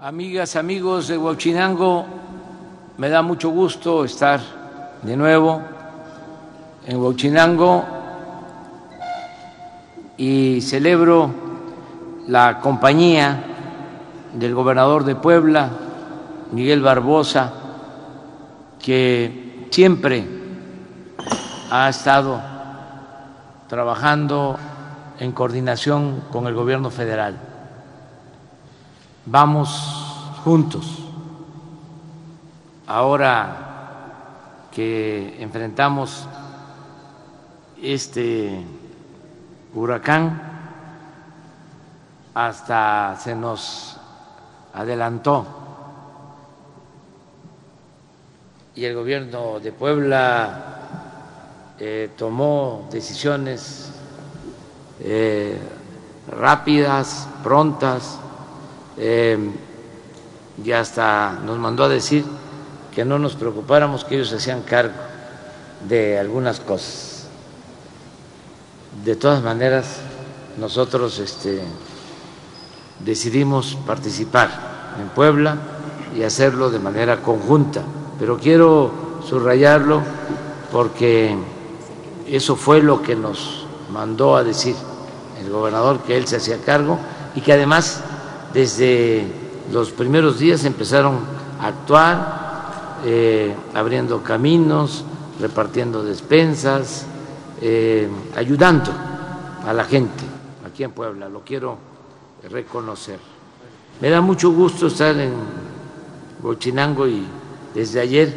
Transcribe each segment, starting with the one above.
Amigas, amigos de Huachinango, me da mucho gusto estar de nuevo en Huachinango y celebro la compañía del gobernador de Puebla, Miguel Barbosa, que siempre ha estado trabajando en coordinación con el gobierno federal. Vamos juntos. Ahora que enfrentamos este huracán, hasta se nos adelantó y el gobierno de Puebla eh, tomó decisiones eh, rápidas, prontas, eh, y hasta nos mandó a decir que no nos preocupáramos, que ellos hacían cargo de algunas cosas. De todas maneras, nosotros este, decidimos participar en Puebla y hacerlo de manera conjunta, pero quiero subrayarlo porque eso fue lo que nos mandó a decir el gobernador que él se hacía cargo y que además desde los primeros días empezaron a actuar, eh, abriendo caminos, repartiendo despensas, eh, ayudando a la gente aquí en Puebla, lo quiero reconocer. Me da mucho gusto estar en Bochinango y desde ayer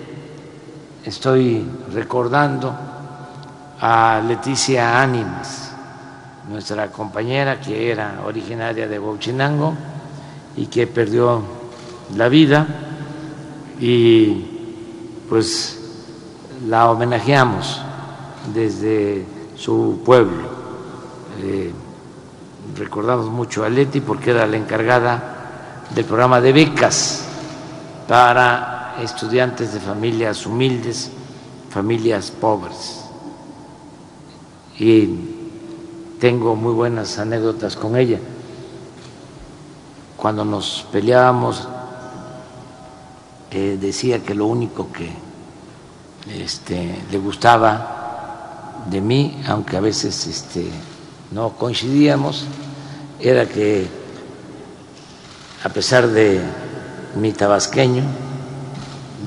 estoy recordando a Leticia Ánimas, nuestra compañera que era originaria de Bochinango y que perdió la vida y pues la homenajeamos desde su pueblo. Eh, recordamos mucho a Leti porque era la encargada del programa de becas para estudiantes de familias humildes, familias pobres. Y tengo muy buenas anécdotas con ella cuando nos peleábamos, eh, decía que lo único que este, le gustaba de mí, aunque a veces este, no coincidíamos, era que a pesar de mi tabasqueño,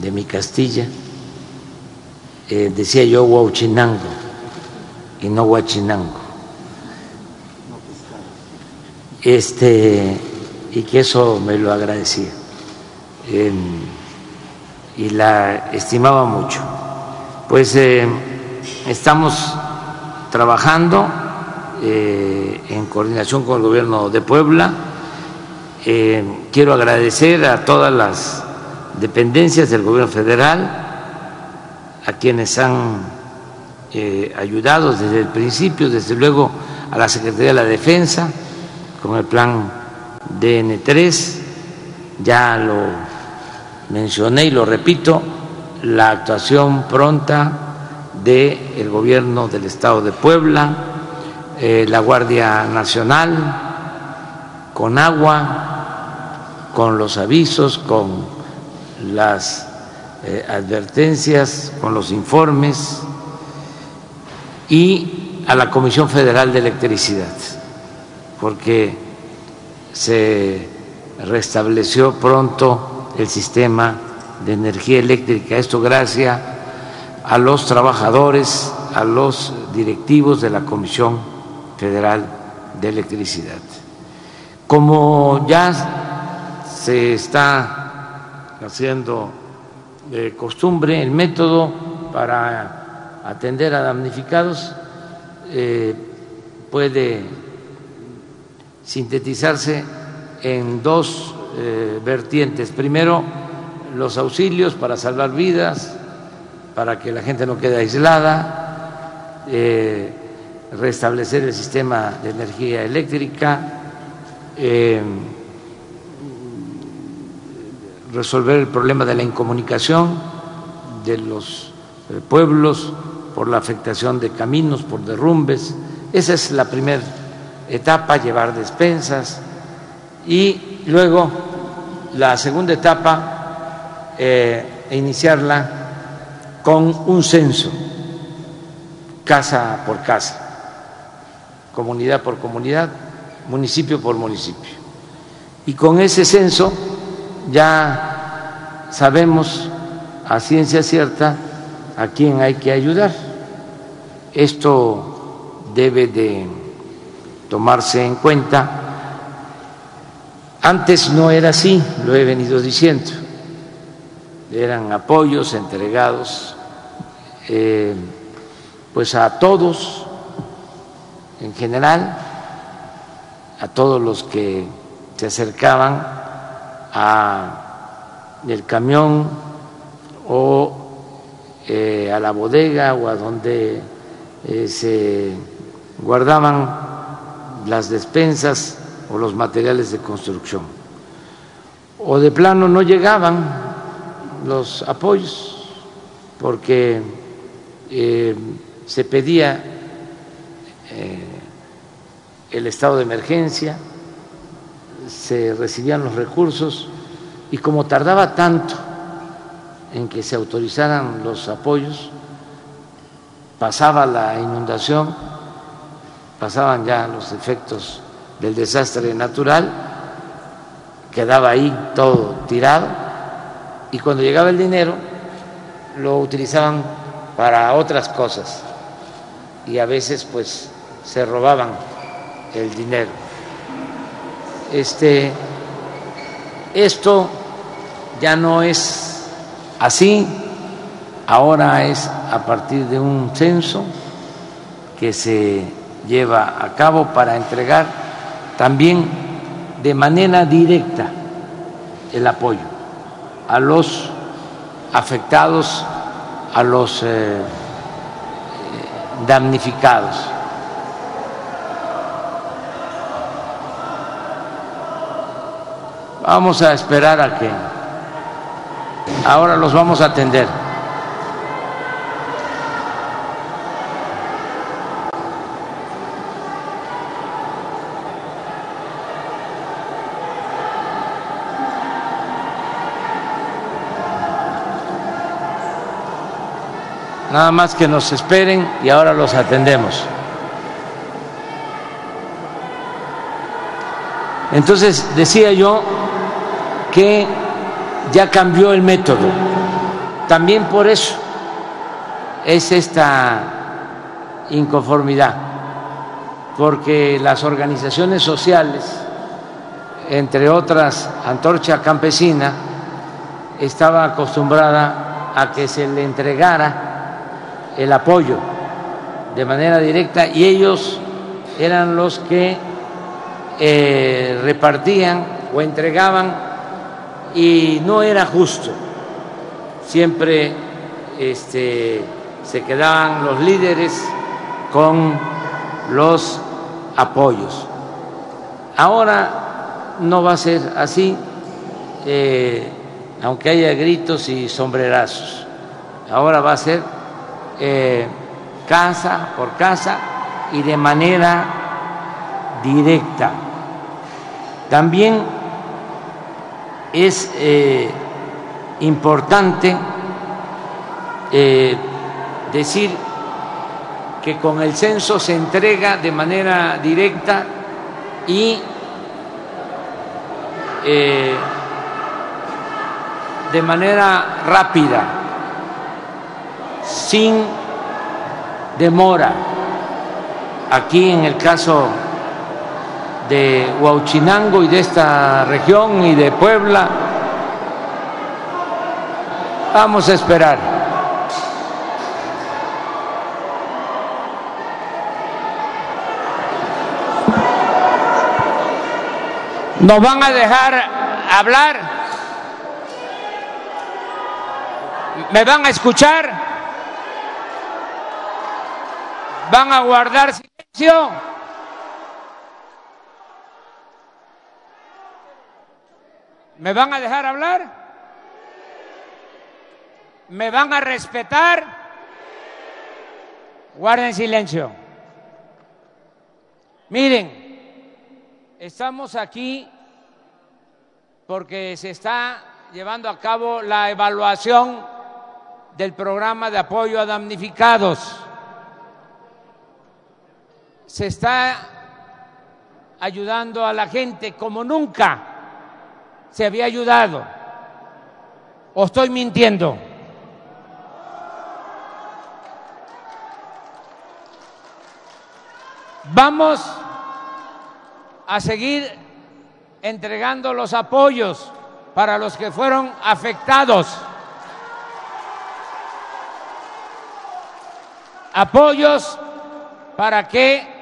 de mi Castilla, eh, decía yo Huachinango y no Huachinango. Este, y que eso me lo agradecía y la estimaba mucho. Pues eh, estamos trabajando eh, en coordinación con el gobierno de Puebla. Eh, quiero agradecer a todas las dependencias del gobierno federal, a quienes han ayudado desde el principio, desde luego a la Secretaría de la Defensa, con el plan DN3, ya lo mencioné y lo repito, la actuación pronta del gobierno del Estado de Puebla, eh, la Guardia Nacional, con agua, con los avisos, con las eh, advertencias, con los informes y a la Comisión Federal de Electricidad, porque se restableció pronto el sistema de energía eléctrica. Esto gracias a los trabajadores, a los directivos de la Comisión Federal de Electricidad. Como ya se está haciendo de costumbre, el método para atender a damnificados eh, puede sintetizarse en dos eh, vertientes. Primero, los auxilios para salvar vidas, para que la gente no quede aislada, eh, restablecer el sistema de energía eléctrica, eh, resolver el problema de la incomunicación de los pueblos por la afectación de caminos, por derrumbes. Esa es la primera etapa, llevar despensas y luego la segunda etapa eh, e iniciarla con un censo, casa por casa, comunidad por comunidad, municipio por municipio. Y con ese censo ya sabemos a ciencia cierta a quién hay que ayudar. Esto debe de tomarse en cuenta. Antes no era así, lo he venido diciendo. Eran apoyos entregados eh, pues a todos en general, a todos los que se acercaban a el camión o eh, a la bodega o a donde eh, se guardaban las despensas o los materiales de construcción. O de plano no llegaban los apoyos porque eh, se pedía el estado de emergencia, se recibían los recursos y como tardaba tanto en que se autorizaran los apoyos, pasaba la inundación, pasaban ya los efectos del desastre natural, quedaba ahí todo tirado y cuando llegaba el dinero lo utilizaban para otras cosas y a veces pues se robaban el dinero. Este esto ya no es Así, ahora es a partir de un censo que se lleva a cabo para entregar también de manera directa el apoyo a los afectados, a los eh, damnificados. Vamos a esperar a que Ahora los vamos a atender. Nada más que nos esperen y ahora los atendemos. Entonces decía yo que ya cambió el método. También por eso es esta inconformidad, porque las organizaciones sociales, entre otras Antorcha Campesina, estaba acostumbrada a que se le entregara el apoyo de manera directa y ellos eran los que eh, repartían o entregaban y no era justo. Siempre este, se quedaban los líderes con los apoyos. Ahora no va a ser así, eh, aunque haya gritos y sombrerazos. Ahora va a ser eh, casa por casa y de manera directa. También es eh, importante eh, decir que con el censo se entrega de manera directa y de manera rápida, sin demora. Aquí en el caso de Huauchinango y de esta región y de Puebla. Vamos a esperar. ¿Nos van a dejar hablar? ¿Me van a escuchar? ¿Van a guardar silencio? ¿Me van a dejar hablar? ¿Me van a respetar? Guarden silencio. Miren, estamos aquí porque se está llevando a cabo la evaluación del programa de apoyo a damnificados. Se está ayudando a la gente como nunca se había ayudado. ¿O estoy mintiendo? Vamos a seguir entregando los apoyos para los que fueron afectados. Apoyos para que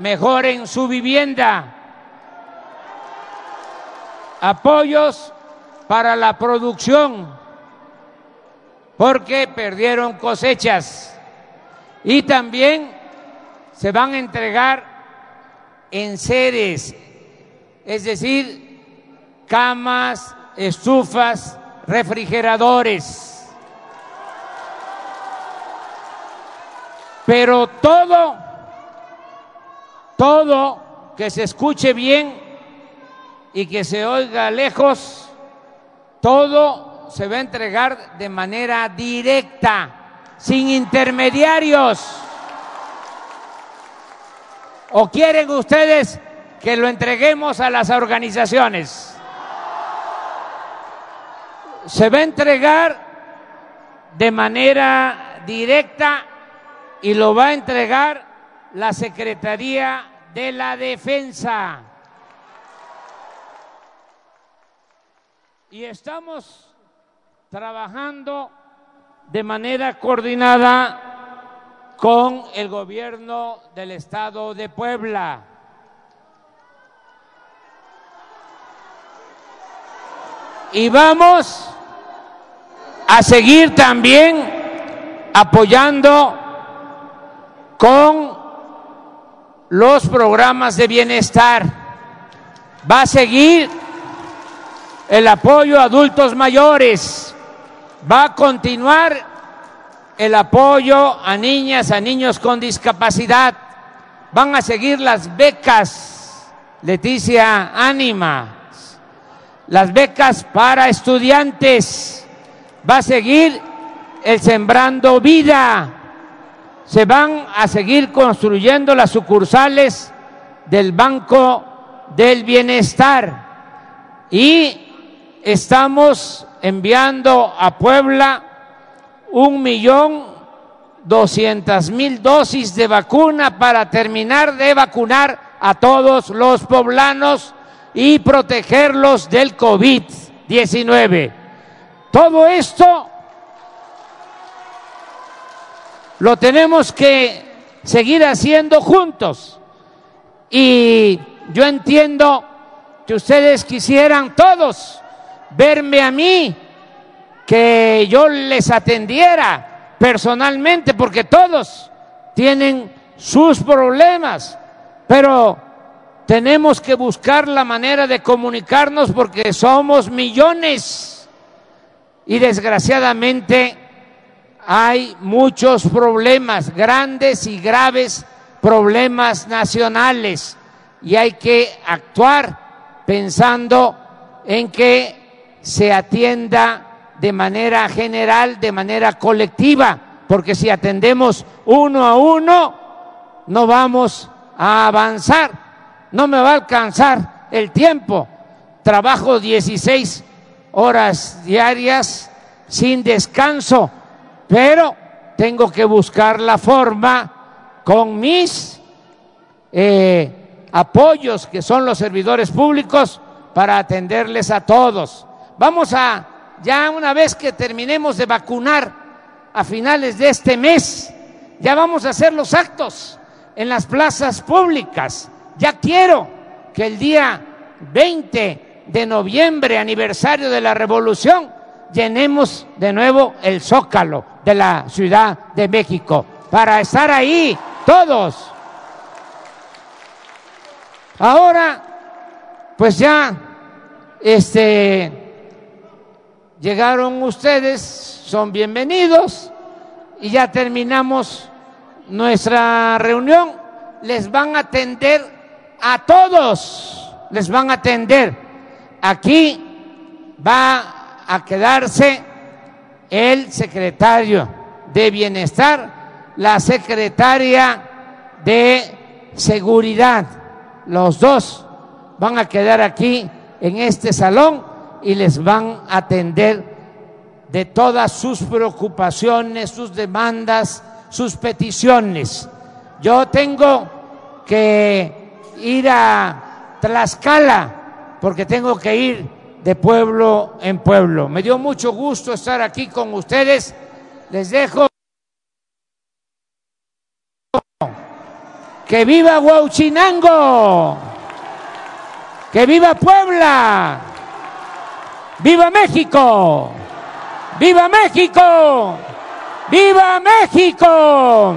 mejoren su vivienda. Apoyos para la producción, porque perdieron cosechas. Y también se van a entregar en seres, es decir, camas, estufas, refrigeradores. Pero todo, todo que se escuche bien y que se oiga lejos, todo se va a entregar de manera directa, sin intermediarios. ¿O quieren ustedes que lo entreguemos a las organizaciones? Se va a entregar de manera directa y lo va a entregar la Secretaría de la Defensa. Y estamos trabajando de manera coordinada con el gobierno del estado de Puebla. Y vamos a seguir también apoyando con los programas de bienestar. Va a seguir el apoyo a adultos mayores. Va a continuar el apoyo a niñas, a niños con discapacidad. Van a seguir las becas, Leticia Ánima, las becas para estudiantes. Va a seguir el Sembrando Vida. Se van a seguir construyendo las sucursales del Banco del Bienestar. Y estamos enviando a Puebla un millón doscientas mil dosis de vacuna para terminar de vacunar a todos los poblanos y protegerlos del COVID-19. Todo esto lo tenemos que seguir haciendo juntos. Y yo entiendo que ustedes quisieran todos verme a mí que yo les atendiera personalmente, porque todos tienen sus problemas, pero tenemos que buscar la manera de comunicarnos porque somos millones y desgraciadamente hay muchos problemas, grandes y graves problemas nacionales y hay que actuar pensando en que se atienda de manera general, de manera colectiva, porque si atendemos uno a uno, no vamos a avanzar, no me va a alcanzar el tiempo. Trabajo 16 horas diarias sin descanso, pero tengo que buscar la forma con mis eh, apoyos, que son los servidores públicos, para atenderles a todos. Vamos a ya una vez que terminemos de vacunar a finales de este mes, ya vamos a hacer los actos en las plazas públicas. Ya quiero que el día 20 de noviembre, aniversario de la revolución, llenemos de nuevo el zócalo de la Ciudad de México para estar ahí todos. Ahora, pues ya, este, llegaron ustedes, son bienvenidos y ya terminamos nuestra reunión. Les van a atender a todos, les van a atender, aquí va a quedarse el secretario de Bienestar, la secretaria de Seguridad. Los dos van a quedar aquí en este salón y les van a atender de todas sus preocupaciones, sus demandas, sus peticiones. Yo tengo que ir a Tlaxcala porque tengo que ir de pueblo en pueblo. Me dio mucho gusto estar aquí con ustedes. Les dejo que viva Huauchinango, que viva Puebla, viva México, viva México, viva México.